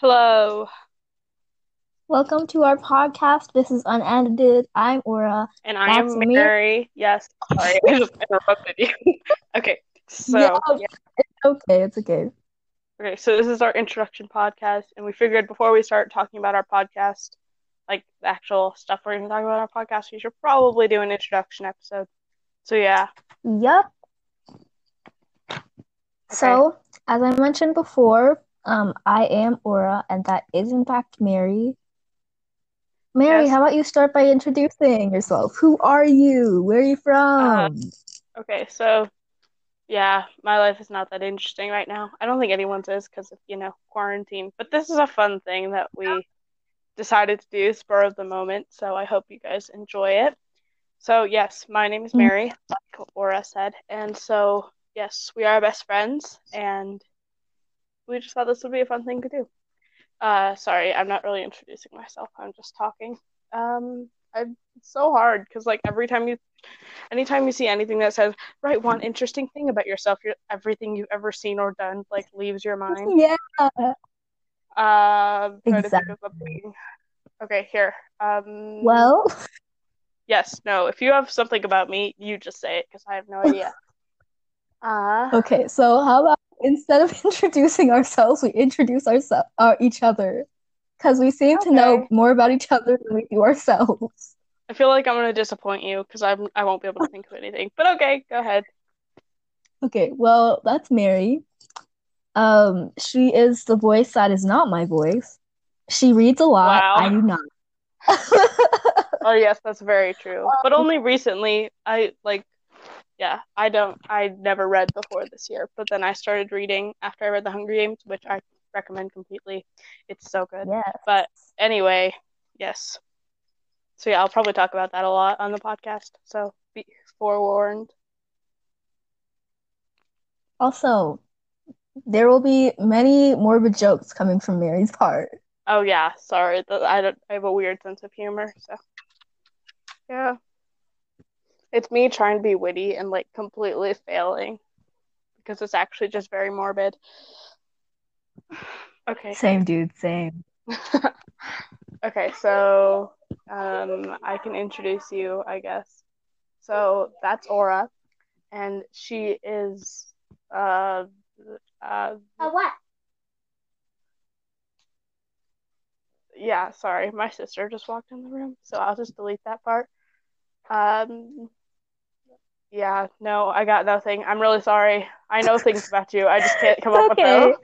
Hello. Welcome to our podcast. This is Unedited. I'm Aura. And I am That's me. Mary. Yes. Sorry, I just interrupted you. okay. So Yeah. yeah. It's okay. It's okay. Okay, so this is our introduction podcast, and we figured before we start talking about our podcast, like the actual stuff we're going to talk about our podcast, we should probably do an introduction episode. So yeah, Yup. So, as I mentioned before, um, I am Aura, and that is in fact Mary. Mary, Yes. how about you start by introducing yourself? Who are you? Where are you from? okay, so yeah, my life is not that interesting right now. I don't think anyone's is because of, you know, quarantine, but this is a fun thing that we decided to do spur of the moment, so I hope you guys enjoy it. So yes, my name is Mm. Mary, like Aura said, and so yes, we are best friends, and we just thought this would be a fun thing to do. Uh, sorry, I'm not really introducing myself. I'm just talking. Um, I, it's so hard because like every time you, anytime you see anything that says write one interesting thing about yourself, you're, everything you've ever seen or done like leaves your mind. Yeah. Think Exactly. Okay, here. Um, Well, yes, no. If you have something about me, you just say it because I have no idea. Uh, okay. So, how about instead of introducing ourselves, we introduce ourselves, uh, each other, because we seem to know more about each other than we do ourselves. I feel like I'm gonna disappoint you because I'm I won't be able to think of anything. But okay, go ahead. Okay, well, that's Mary. Um, she is the voice that is not my voice. She reads a lot. Wow. I do not. Oh yes, that's very true. But only recently, I like, yeah, I don't, I never read before this year, but then I started reading after I read The Hunger Games, which I recommend completely. It's so good. Yes. But anyway, yes. So yeah, I'll probably talk about that a lot on the podcast. So be forewarned. Also, there will be many morbid jokes coming from Mary's part. Oh yeah, sorry, I don't, I have a weird sense of humor, so yeah. It's me trying to be witty and like completely failing because it's actually just very morbid. Okay. Same, dude, same. Okay, so um, I can introduce you, I guess. So that's Aura, and she is uh, uh, what? yeah, sorry, my sister just walked in the room, so I'll just delete that part. Um, yeah, no, I got nothing. I'm really sorry. I know things about you. I just can't come up Okay. with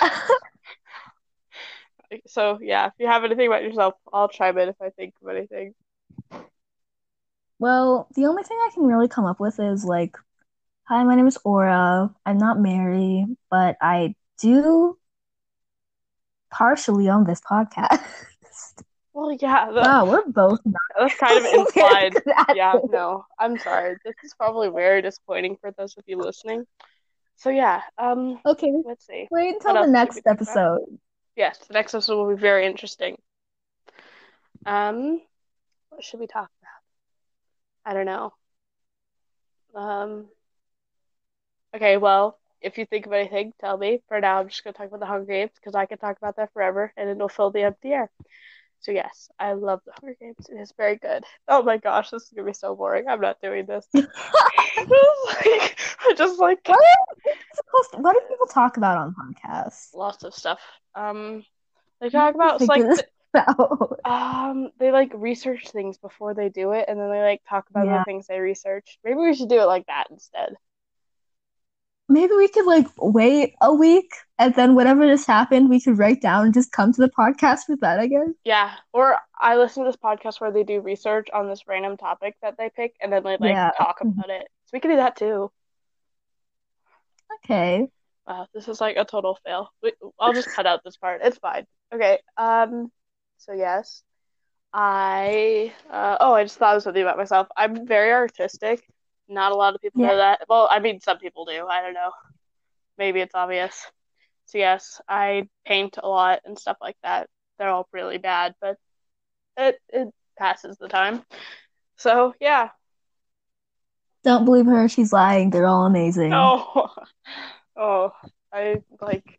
them. So yeah, if you have anything about yourself, I'll chime in if I think of anything. Well, the only thing I can really come up with is like, hi, my name is Aura. I'm not Mary, but I do partially own this podcast. Well, yeah, that, Wow, we're both not that's kind of implied. at Yeah, no, I'm sorry. This is probably very disappointing for those of you listening. So yeah, um, Okay, let's see. wait until the next episode. Yes, the next episode will be very interesting. Um, what should we talk about? I don't know. Um, okay, well, if you think of anything, tell me. For now, I'm just gonna talk about the Hunger Games because I can talk about that forever and it'll fill the empty air. So yes, I love the Hunger Games. It is very good. Oh my gosh, this is gonna be so boring. I'm not doing this. like, I just like What what do people talk about on podcasts? lots of stuff. Um, they talk about like. Um, they like research things before they do it, and then they like talk about Yeah. the things they researched. Maybe we should do it like that instead. Maybe we could like wait a week and then whatever just happened, we could write down and just come to the podcast with that, I guess. Yeah. Or I listen to this podcast where they do research on this random topic that they pick, and then they like Yeah. talk about it. So we could do that too. Okay. Wow, this is like a total fail. We, I'll just cut out this part. It's fine. Okay. Um. So yes, I. Uh, oh, I just thought of something about myself. I'm very artistic. Not a lot of people know that. Well, I mean, some people do. I don't know. Maybe it's obvious. So yes, I paint a lot and stuff like that. They're all really bad, but it it passes the time. So yeah. Don't believe her, she's lying. They're all amazing. Oh, oh, I like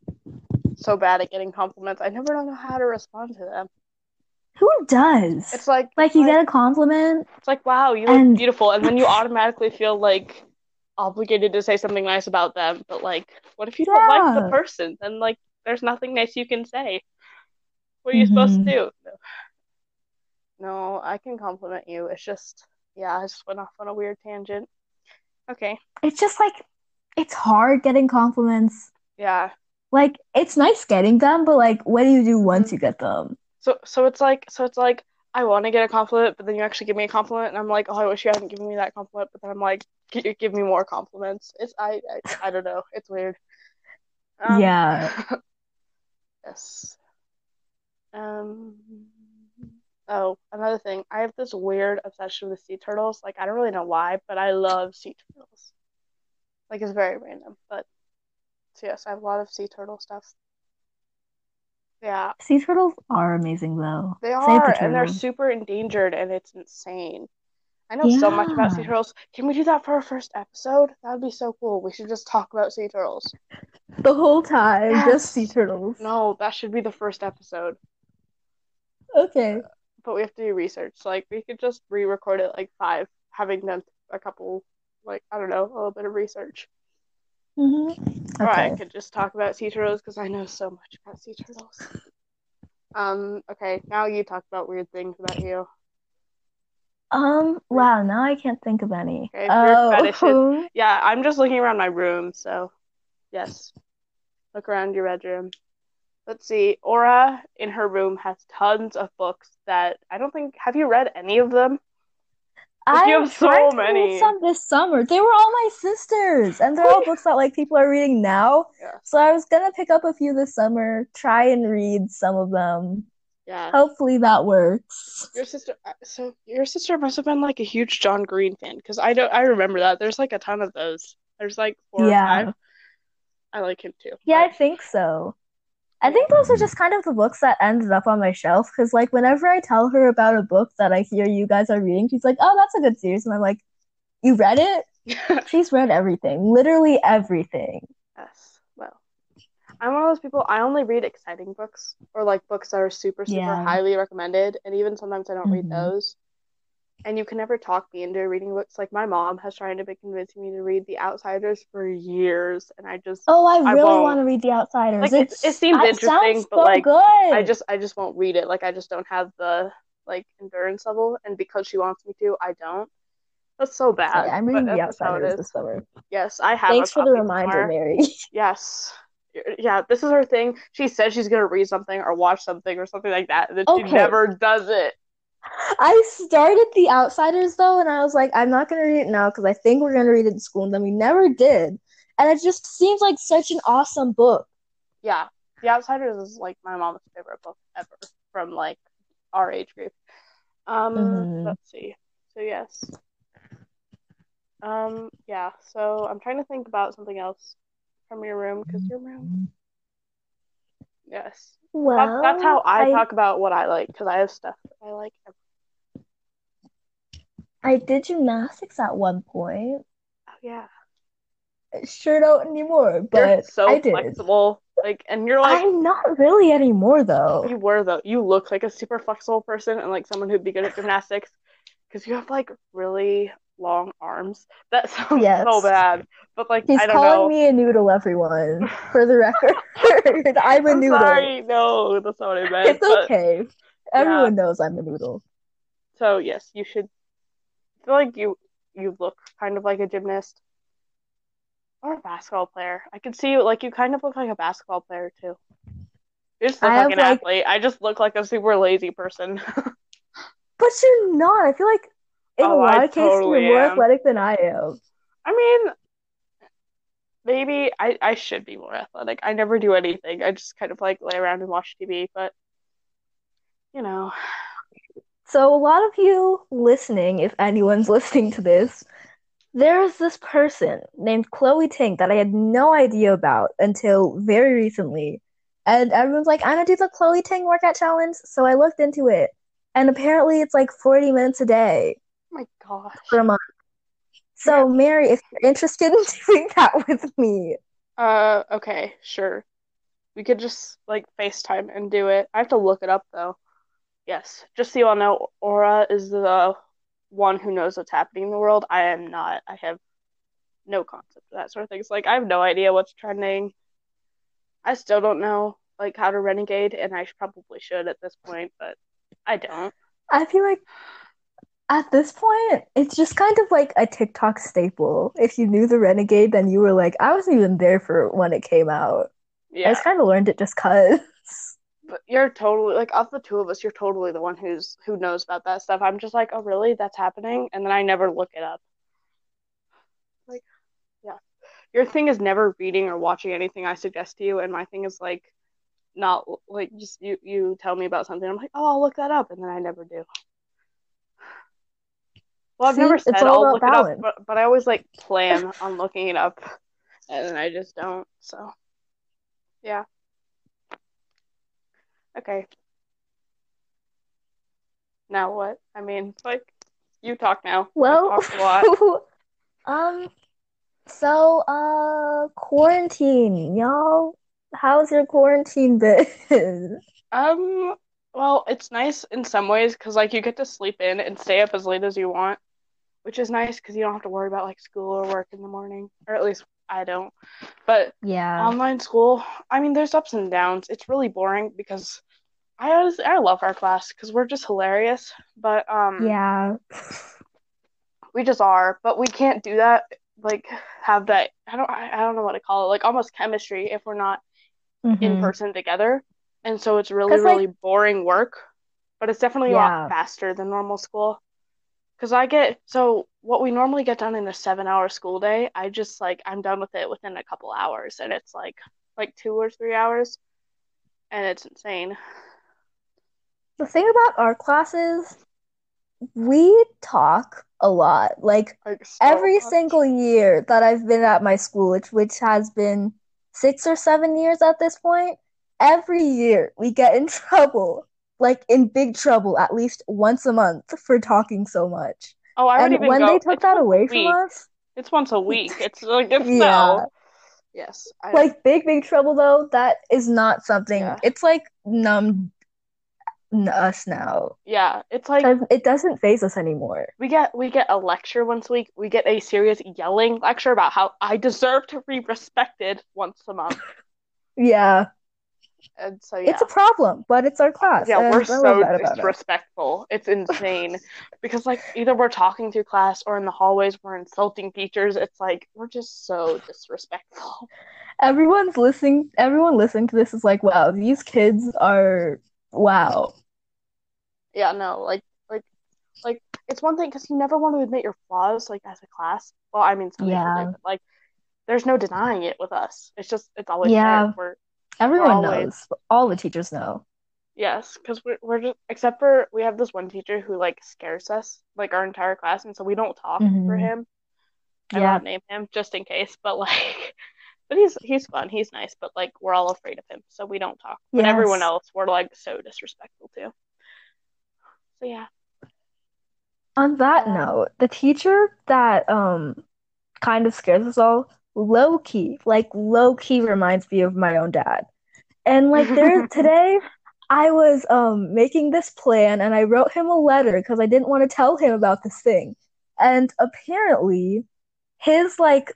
so bad at getting compliments. I never know how to respond to them. Who does? It's like like you like, get a compliment. it's like wow, you look and- beautiful, and then you automatically feel like obligated to say something nice about them. But like, what if you don't like the person? Then like, there's nothing nice you can say. What are you supposed to Mhm. do? No. No, I can compliment you. It's just, yeah, I just went off on a weird tangent. Okay, It's just like it's hard getting compliments. yeah. Like it's nice getting them, but like what do you do once you get them? So, so it's like, so it's like, I want to get a compliment, but then you actually give me a compliment, and I'm like, oh, I wish you hadn't given me that compliment. But then I'm like, "G- give me more compliments. It's, I, I, I don't know. It's weird. Um, Yeah. Yes. Um. Oh, another thing. I have this weird obsession with sea turtles. Like, I don't really know why, but I love sea turtles. Like, it's very random, but so yes, I have a lot of sea turtle stuff. Yeah, Sea turtles are amazing though. they are, the and they're super endangered, and it's insane. I know so much about sea turtles. Can we do that for our first episode? That would be so cool. We should just talk about sea turtles. The whole time, just sea turtles. No, that should be the first episode. Okay. but we have to do research. Like we could just re-record it like five, having done a couple, like I don't know, a little bit of research. Hmm Or I could just talk about sea turtles because I know so much about sea turtles. Um. Okay. Now you talk about weird things about you. Um, wow, now I can't think of any. Okay, Oh. Yeah, I'm just looking around my room. So, yes, look around your bedroom. Let's see. Aura in her room has tons of books that I don't think. Have you read any of them? Like, you have so trying to read many. some this summer. They were all my sisters, and they're all books that like people are reading now. Yeah. So I was gonna pick up a few this summer, try and read some of them. Yeah. Hopefully that works. Your sister, uh, so your sister must have been like a huge John Green fan because I don't, I remember that. There's like a ton of those. There's like four or Yeah. five. I like him too. Yeah, I think so. I think those are just kind of the books that ended up on my shelf because, like, whenever I tell her about a book that I hear you guys are reading, she's like, "Oh, that's a good series," and I'm like, "You read it?" She's read everything, literally everything. Yes. Well, I'm one of those people. I only read exciting books or like books that are super, super Yeah. highly recommended, and even sometimes I don't read Mhm. those. And you can never talk me into reading books. Like my mom has tried to be convincing me to read The Outsiders for years, and I just, Oh, I really want to read The Outsiders. Like, it- It's it seems interesting, but, so like, good. I just, I just won't read it. Like I just don't have the like endurance level, and because she wants me to, I don't. That's so bad. I'm reading The it Outsiders is. this summer. Yes, I have Thanks for the reminder, somewhere. Mary. Yes. Yeah, this is her thing. She says she's gonna read something or watch something or something like that, and then she never does it. I started The Outsiders though, and I was like, I'm not gonna read it now because I think we're gonna read it in school, and then we never did. And it just seems like such an awesome book. Yeah, The Outsiders is like my mom's favorite book ever from like our age group. Um, Mhm. let's see. So yes. Um, yeah. So I'm trying to think about something else from your room because your room. Yes. That, Well, that's how I, I talk about what I like because I have stuff I like. I did gymnastics at one point. Oh yeah. Sure don't anymore, You're but so I did. flexible. Like, and you're like, I'm not really anymore though. you were though. You look like a super flexible person and like someone who'd be good at gymnastics because you have like really long arms. That sounds Yes. so bad, but like He's I don't calling know. me a noodle, everyone. For the record, I'm a I'm noodle. sorry. No, that's not what I meant. It's but- okay. Everyone knows I'm a noodle. So yes, you should I feel like you you look kind of like a gymnast or a basketball player. I could see you like you kind of look like a basketball player too. You just look I like an like- athlete. I just look like a super lazy person. But you're not. I feel like in Oh, a lot I of cases totally you're more am. athletic than I am. I mean, maybe I I should be more athletic. I never do anything. I just kind of like lay around and watch TV, but you know, So a lot of you listening, if anyone's listening to this, there's this person named Chloe Ting that I had no idea about until very recently. And everyone's like, I'm gonna do the Chloe Ting workout challenge. So I looked into it. And apparently it's like 40 minutes a day my gosh. for a month. So Mary, if you're interested in doing that with me, Uh, okay, sure. We could just like FaceTime and do it. I have to look it up though. Yes, just so you all know, Aura is the one who knows what's happening in the world. I am not. I have no concept of that sort of things. Like I have no idea what's trending. I still don't know like how to renegade, and I probably should at this point, but I don't. I feel like at this point, it's just kind of like a TikTok staple. If you knew the Renegade, then you were like, I wasn't even there for when it came out. Yeah. I just kind of learned it just cause. But you're totally like of the two of us, you're totally the one who's who knows about that stuff. I'm just like, oh really? That's happening, and then I never look it up. Like, yeah, your thing is never reading or watching anything I suggest to you, and my thing is like, not like just you you tell me about something. I'm like, oh, I'll look that up, and then I never do. Well, I've See, never said I'll about look it up, but, but I always like plan on looking it up, and I just don't. So, yeah. Okay. Now what? I mean, like, you talk now. Well, a lot. um, so uh, quarantine, y'all. How's your quarantine been? Um, well, it's nice in some ways because like you get to sleep in and stay up as late as you want, which is nice because you don't have to worry about like school or work in the morning, or at least I don't. But Yeah. online school, I mean, there's ups and downs. It's really boring because I honestly, I love our class because we're just hilarious, but um, Yeah. we just are. But we can't do that like have that. I don't, I, don't know what to call it. Like almost chemistry if we're not in Mhm. person together. And so it's really like- really boring work, but it's definitely a lot faster than normal school. Because I get, so what we normally get done in a seven hour school day, I just like, I'm done with it within a couple hours. And it's like, like two or three hours. And it's insane. The thing about our classes, we talk a lot. Like Like, so every much. single year that I've been at my school, which which has been six or seven years at this point, every year we get in trouble, like in big trouble, at least once a month for talking so much. Oh, I And when go, they took that away from us, It's once a week. It's like, it's yeah, no. Yes. I, like big big trouble though, that is not something. Yeah. It's like numb us now yeah. It's like, it doesn't faze us anymore. We get we get a lecture once a week. We get a serious yelling lecture about how I deserve to be respected once a month. Yeah, And so yeah. it's a problem, but it's our class, Yeah, we're so love that about us. disrespectful. It's insane. Because like either we're talking through class or in the hallways we're insulting teachers. It's like we're just so disrespectful. Everyone's listening. Everyone listening to this is like, wow, these kids are wow. Yeah, no, like like like it's one thing because you never want to admit your flaws like as a class. Well, I mean some Yeah. do, like there's no denying it with us. It's just it's always Yeah. there. We're Everyone always- knows. All the teachers know. Yes, because we're we're just except for we have this one teacher who like scares us like our entire class, and so we don't talk for Mhm. him. I Yeah. won't name him just in case, but like, but he's he's fun, he's nice, but like we're all afraid of him, so we don't talk. But everyone else, we're like so disrespectful too. So yeah, On that note, the teacher that um kind of scares us all, low key, like low key reminds me of my own dad. And like there today, I was um making this plan and I wrote him a letter because I didn't want to tell him about this thing. And apparently his like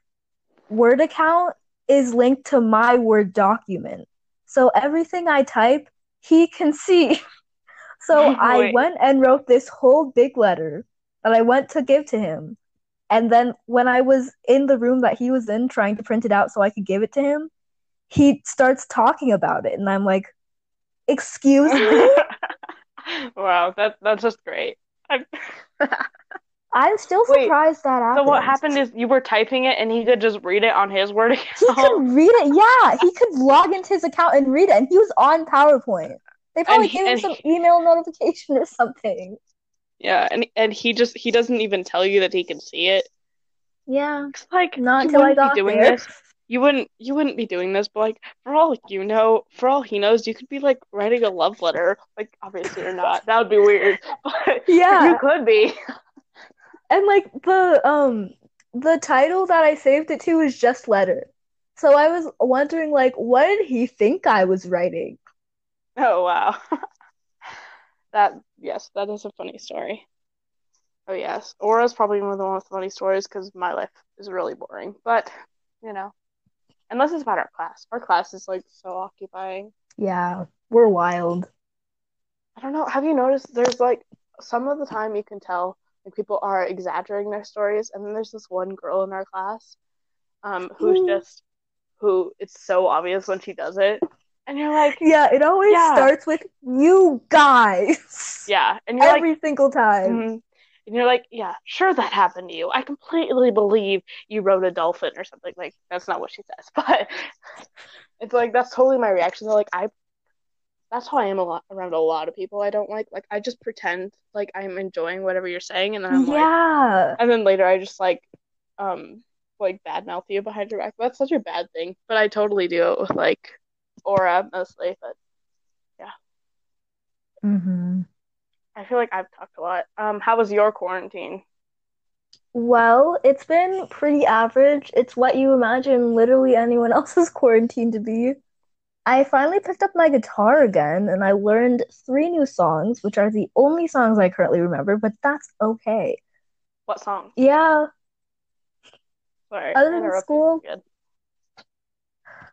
Word account is linked to my Word document. So everything I type, he can see. So I went and wrote this whole big letter that I went to give to him. And then when I was in the room that he was in trying to print it out so I could give it to him, he starts talking about it. And I'm like, excuse me? wow, that that's just great. I, I'm still Wait, surprised that so what happened is you were typing it, and he could just read it on his word He could read it. Yeah, he could log into his account and read it. And he was on PowerPoint. They probably he- gave him some he- email notification or something. Yeah, and and he just he doesn't even tell you that he can see it. Yeah, It's like not until I got be doing there. this. You wouldn't you wouldn't be doing this, but like for all you know, for all he knows, you could be like writing a love letter. Like obviously you're not. That would be weird. But Yeah. you could be. And like the um the title that I saved it to is just letter. So I was wondering, like, what did he think I was writing? Oh wow. That yes, that is a funny story. Oh yes, Aura's probably one of the most funny stories because my life is really boring. But you know, unless it's about our class, our class is like so occupying. Yeah, we're wild. I don't know. Have you noticed? There's like some of the time you can tell like people are exaggerating their stories, and then there's this one girl in our class, um, who's Mm. just who it's so obvious when she does it, and you're like, Yeah, it always Yeah. starts with you guys. yeah, and you're like. Every single time. Mhm. And you're like, yeah, sure that happened to you. I completely believe you rode a dolphin or something. Like, that's not what she says, but it's like that's totally my reaction. They're like, I that's how I am a lot around a lot of people I don't like. Like I just pretend like I'm enjoying whatever you're saying and then I'm like Yeah. and then later I just like um like badmouth you behind your back. That's such a bad thing. But I totally do it with like Aura mostly, but yeah. hmm I feel like I've talked a lot. Um, how was your quarantine? Well, it's been pretty average. It's what you imagine literally anyone else's quarantine to be. I finally picked up my guitar again and I learned three new songs, which are the only songs I currently remember, but that's okay. What song? Yeah, Sorry, Other than school? Good.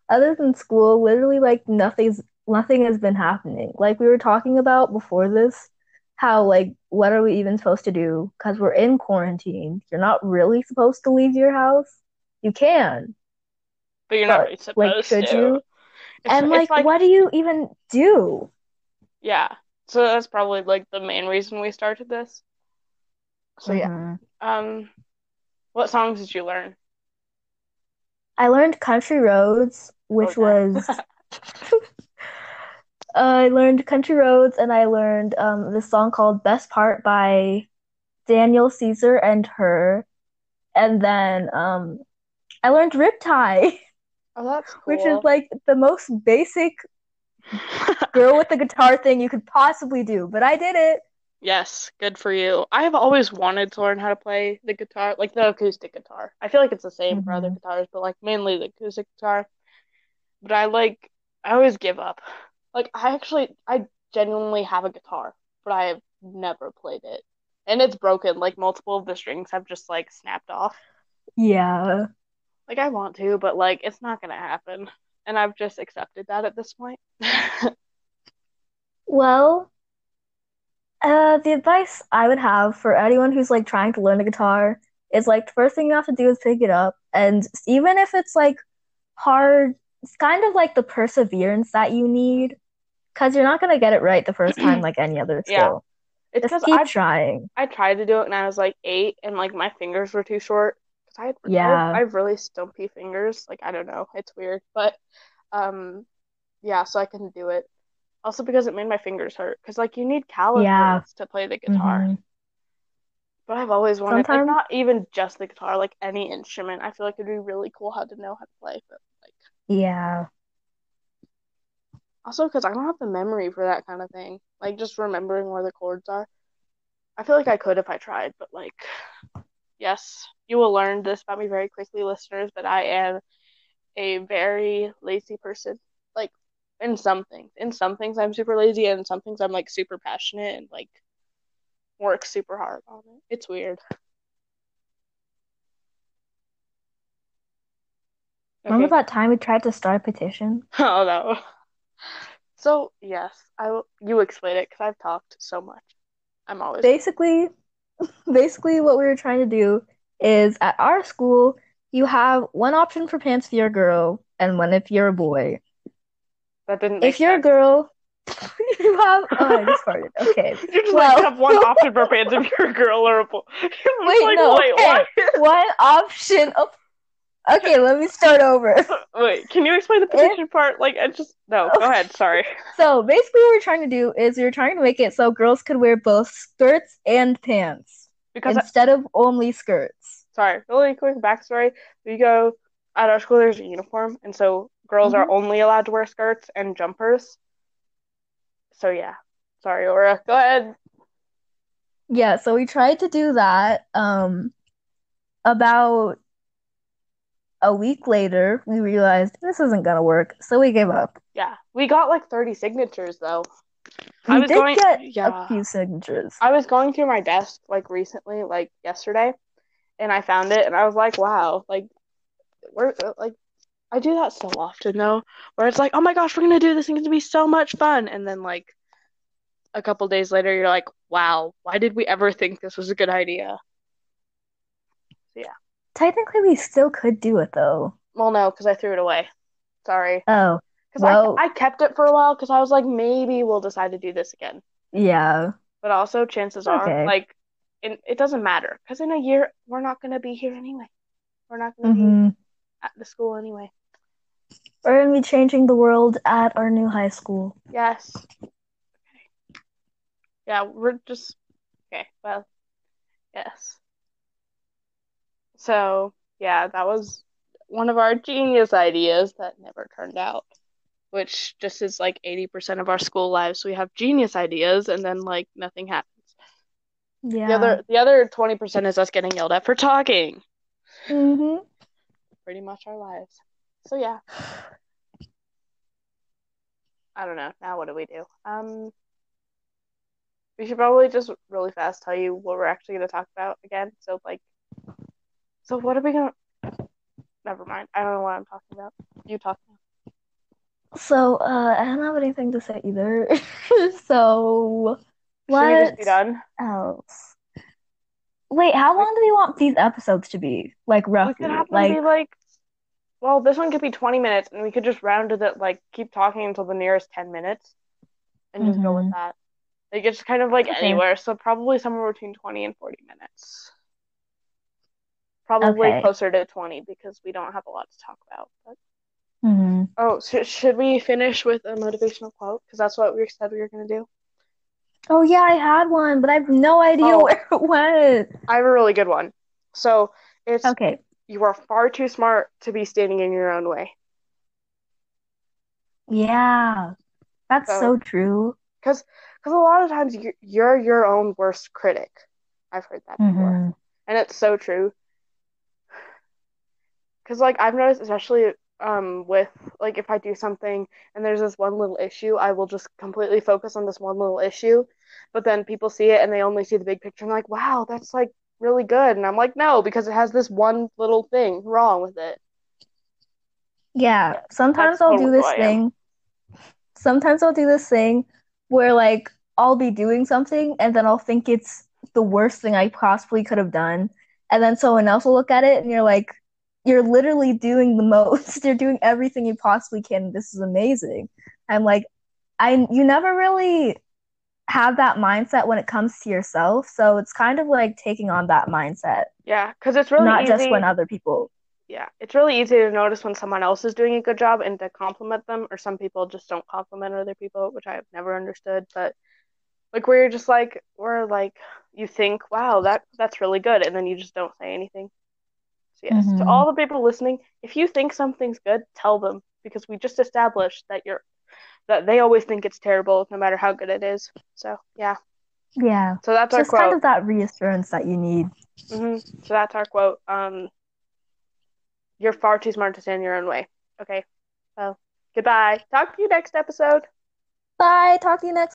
Other than school, literally like nothing's nothing has been happening. Like we were talking about before this, how like what are we even supposed to do? Because we're in quarantine. You're not really supposed to leave your house. You can, But you're not really supposed like should to. you? It's, And it's like what do you even do? yeah. So that's probably like the main reason we started this. So yeah. Mhm. Um, what songs did you learn? I learned Country Roads, which Okay. was I learned Country Roads and I learned um this song called Best Part by Daniel Caesar and her. And then um I learned Riptide, Oh, that's which is like the most basic girl with the guitar thing you could possibly do, but I did it. Yes, good for you. I have always wanted to learn how to play the guitar, like the acoustic guitar. I feel like it's the same for other Mhm. guitars, but like mainly the acoustic guitar. But I like, I always give up. Like, I actually, I genuinely have a guitar, but I have never played it. And it's broken. Like, multiple of the strings have just like snapped off. Yeah. Like, I want to, but like, it's not gonna happen. And I've just accepted that at this point. Well, uh, the advice I would have for anyone who's like trying to learn the guitar is like the first thing you have to do is pick it up. And even if it's like hard, it's kind of like the perseverance that you need because you're not gonna get it right the first time like any other Yeah. skill. It's Just keep I trying. I tried to do it when I was like eight, and like my fingers were too short. 'Cause I had, I Yeah. have, I have really stumpy fingers. Like I don't know, it's weird, but um, yeah. So I couldn't do it. Also because it made my fingers hurt. Because like you need calluses Yeah. to play the guitar. Mhm. But I've always wanted, like Sometimes- not even just the guitar, like any instrument. I feel like it'd be really cool how to know how to play. But like Yeah. also because I don't have the memory for that kind of thing. Like just remembering where the chords are. I feel like I could if I tried, but like, yes, you will learn this about me very quickly, listeners, but I am a very lazy person. In some things. In some things, I'm super lazy, and in some things, I'm like super passionate and like work super hard on it. It's weird. Remember Okay. that time we tried to start a petition? Oh, no. So, yes, I will, you explain it because I've talked so much. I'm always Basically, basically what we were trying to do is at our school, you have one option for pants if you're a girl and one if you're a boy. That didn't If you're a girl, you have. Oh, I just farted. Okay. You just Well- like have one option for pants if you're a girl or a boy. Wait, like, no, wait? One option of. Okay, let me start over. Wait, can you explain the petition part? Like, I just no. Go ahead. Sorry. So basically, what we're trying to do is we're trying to make it so girls could wear both skirts and pants Because I- instead of only skirts. sorry, really quick backstory. We go at our school. There's a uniform, and so girls are only allowed to wear skirts and jumpers. So yeah. Sorry, Aura. Go ahead. Yeah, so we tried to do that um about a week later, we realized this isn't gonna work, so we gave up. Yeah, we got like 30 signatures though. We I was did going, get yeah. a few signatures. I was going through my desk like recently, like yesterday, and I found it, and I was like, wow, like we're like I do that so often though, where it's like, oh my gosh, we're gonna do this, and it's gonna be so much fun, and then like a couple days later, you're like, wow, why did we ever think this was a good idea? So yeah, Technically, we still could do it though. well, no, because I threw it away. Sorry, Oh, because Well- I I kept it for a while because I was like, maybe we'll decide to do this again. yeah. But also, chances are, like, it, it doesn't matter because in a year we're not gonna be here anyway. We're not gonna be hmm at the school anyway. We're gonna be changing the world at our new high school. Yes. Okay. Yeah, we're just okay. Well, yes. So, yeah, that was one of our genius ideas that never turned out, which just is like 80% of our school lives. We have genius ideas and then like nothing happens. Yeah. The other the other 20% is us getting yelled at for talking. hmm Pretty much our lives. So, yeah. I don't know. Now what do we do? Um, we should probably just really fast tell you what we're actually going to talk about again. So, like, so what are we going to? Never mind. I don't know what I'm talking about. You talk now. So, uh, I don't have anything to say either. So, Should we just be what done? else? Wait, how long do we want these episodes to be? Like roughly, like be like, well, this one could be 20 minutes, and we could just round it at like keep talking until the nearest 10 minutes, and just go with Mhm. that. Like it's kind of like Okay. anywhere, so probably somewhere between 20 and 40 minutes. Probably Okay. closer to 20 because we don't have a lot to talk about. But... Mhm. Oh, sh should we finish with a motivational quote? Because that's what we said we were gonna do. Oh yeah, I had one, but I have no idea Oh. where it went. I have a really good one. So it's Okay. You are far too smart to be standing in your own way. Yeah. That's So- so true. Because because a lot of times you're, you're your own worst critic. I've heard that before. Mhm. And it's so true. Because, like, I've noticed, especially um, with, like, if I do something and there's this one little issue, I will just completely focus on this one little issue. But then people see it and they only see the big picture and they're like, wow, that's, like, really good. And I'm like, no, because it has this one little thing wrong with it. Yeah, sometimes I'll do this who I am. thing. Sometimes I'll do this thing where like I'll be doing something and then I'll think it's the worst thing I possibly could have done. And then someone else will look at it and you're like, you're literally doing the most. You're doing everything you possibly can. This is amazing. I'm like, I you never really have that mindset when it comes to yourself. So it's kind of like taking on that mindset, Yeah, because it's really not just when other people. Yeah, it's really easy to notice when someone else is doing a good job and to compliment them, or some people just don't compliment other people, which I have never understood. But like where you're just like, where like you think, wow, that that's really good, and then you just don't say anything. So yes, to Mhm. all the people listening, if you think something's good, tell them because we just established that you're that they always think it's terrible no matter how good it is. So yeah, Yeah. so that's our Just kind of that reassurance that you need. hmm So that's our quote. Um, you're far too smart to stand your own way. Okay. Well, goodbye. Talk to you next episode. Bye. Talk to you next